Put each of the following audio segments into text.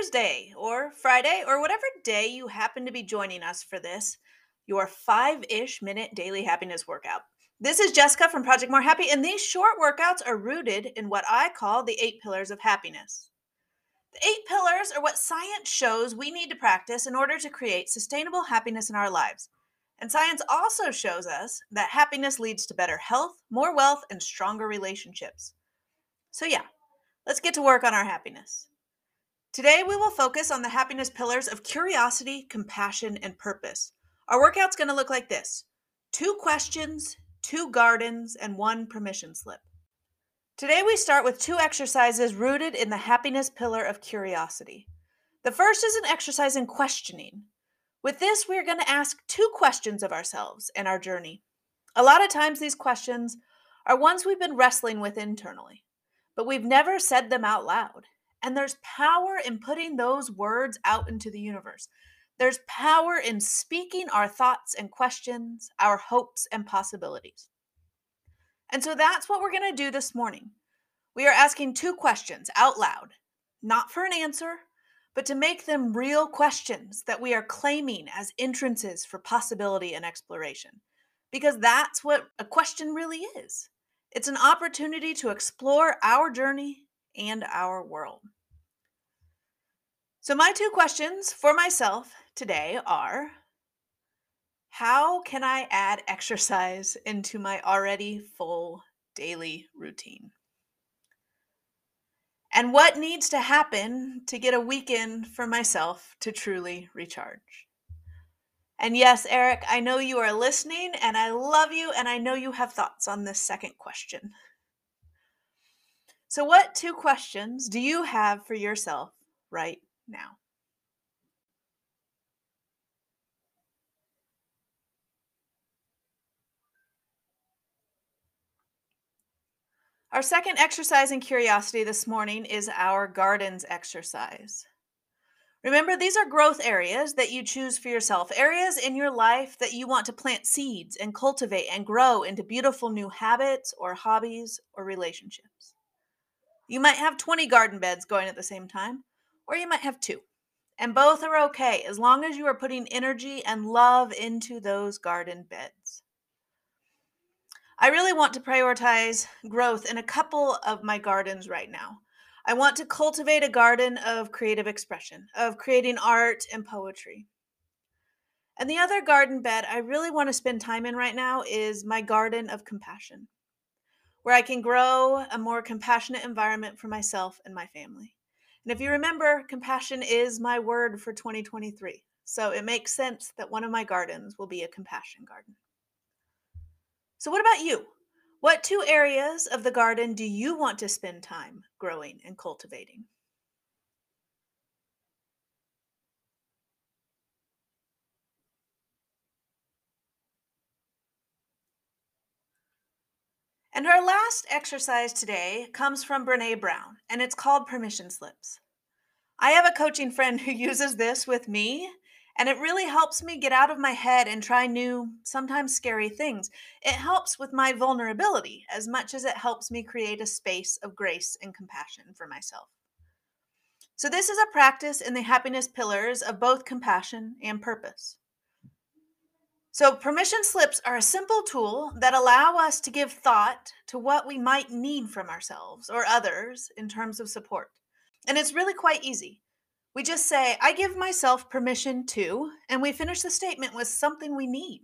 Thursday or Friday or whatever day you happen to be joining us for this, your five ish minute daily happiness workout. This is Jessica from Project More Happy, and these short workouts are rooted in what I call the eight pillars of happiness. The eight pillars are what science shows we need to practice in order to create sustainable happiness in our lives. And science also shows us that happiness leads to better health, more wealth, and stronger relationships. So, yeah, let's get to work on our happiness. Today, we will focus on the happiness pillars of curiosity, compassion, and purpose. Our workout's going to look like this two questions, two gardens, and one permission slip. Today, we start with two exercises rooted in the happiness pillar of curiosity. The first is an exercise in questioning. With this, we are going to ask two questions of ourselves and our journey. A lot of times, these questions are ones we've been wrestling with internally, but we've never said them out loud. And there's power in putting those words out into the universe. There's power in speaking our thoughts and questions, our hopes and possibilities. And so that's what we're going to do this morning. We are asking two questions out loud, not for an answer, but to make them real questions that we are claiming as entrances for possibility and exploration. Because that's what a question really is it's an opportunity to explore our journey and our world. So, my two questions for myself today are How can I add exercise into my already full daily routine? And what needs to happen to get a weekend for myself to truly recharge? And yes, Eric, I know you are listening and I love you and I know you have thoughts on this second question. So, what two questions do you have for yourself right now? Our second exercise in curiosity this morning is our gardens exercise. Remember, these are growth areas that you choose for yourself, areas in your life that you want to plant seeds and cultivate and grow into beautiful new habits or hobbies or relationships. You might have 20 garden beds going at the same time, or you might have two. And both are okay as long as you are putting energy and love into those garden beds. I really want to prioritize growth in a couple of my gardens right now. I want to cultivate a garden of creative expression, of creating art and poetry. And the other garden bed I really want to spend time in right now is my garden of compassion where I can grow a more compassionate environment for myself and my family. And if you remember, compassion is my word for 2023. So it makes sense that one of my gardens will be a compassion garden. So, what about you? What two areas of the garden do you want to spend time growing and cultivating? And our last exercise today comes from Brene Brown, and it's called permission slips. I have a coaching friend who uses this with me, and it really helps me get out of my head and try new, sometimes scary things. It helps with my vulnerability as much as it helps me create a space of grace and compassion for myself. So, this is a practice in the happiness pillars of both compassion and purpose. So, permission slips are a simple tool that allow us to give thought to what we might need from ourselves or others in terms of support. And it's really quite easy. We just say, I give myself permission to, and we finish the statement with something we need.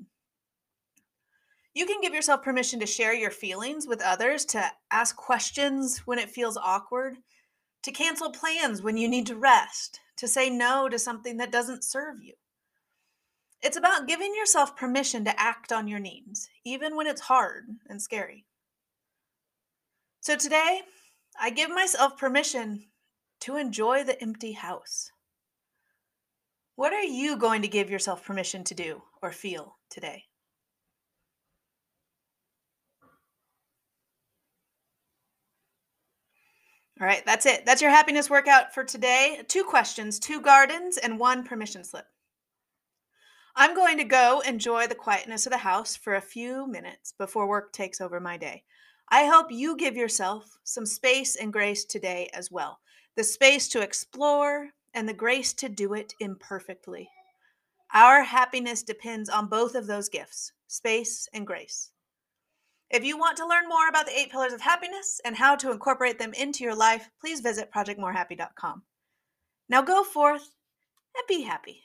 You can give yourself permission to share your feelings with others, to ask questions when it feels awkward, to cancel plans when you need to rest, to say no to something that doesn't serve you. It's about giving yourself permission to act on your needs, even when it's hard and scary. So today, I give myself permission to enjoy the empty house. What are you going to give yourself permission to do or feel today? All right, that's it. That's your happiness workout for today. Two questions, two gardens, and one permission slip. I'm going to go enjoy the quietness of the house for a few minutes before work takes over my day. I hope you give yourself some space and grace today as well the space to explore and the grace to do it imperfectly. Our happiness depends on both of those gifts space and grace. If you want to learn more about the eight pillars of happiness and how to incorporate them into your life, please visit projectmorehappy.com. Now go forth and be happy.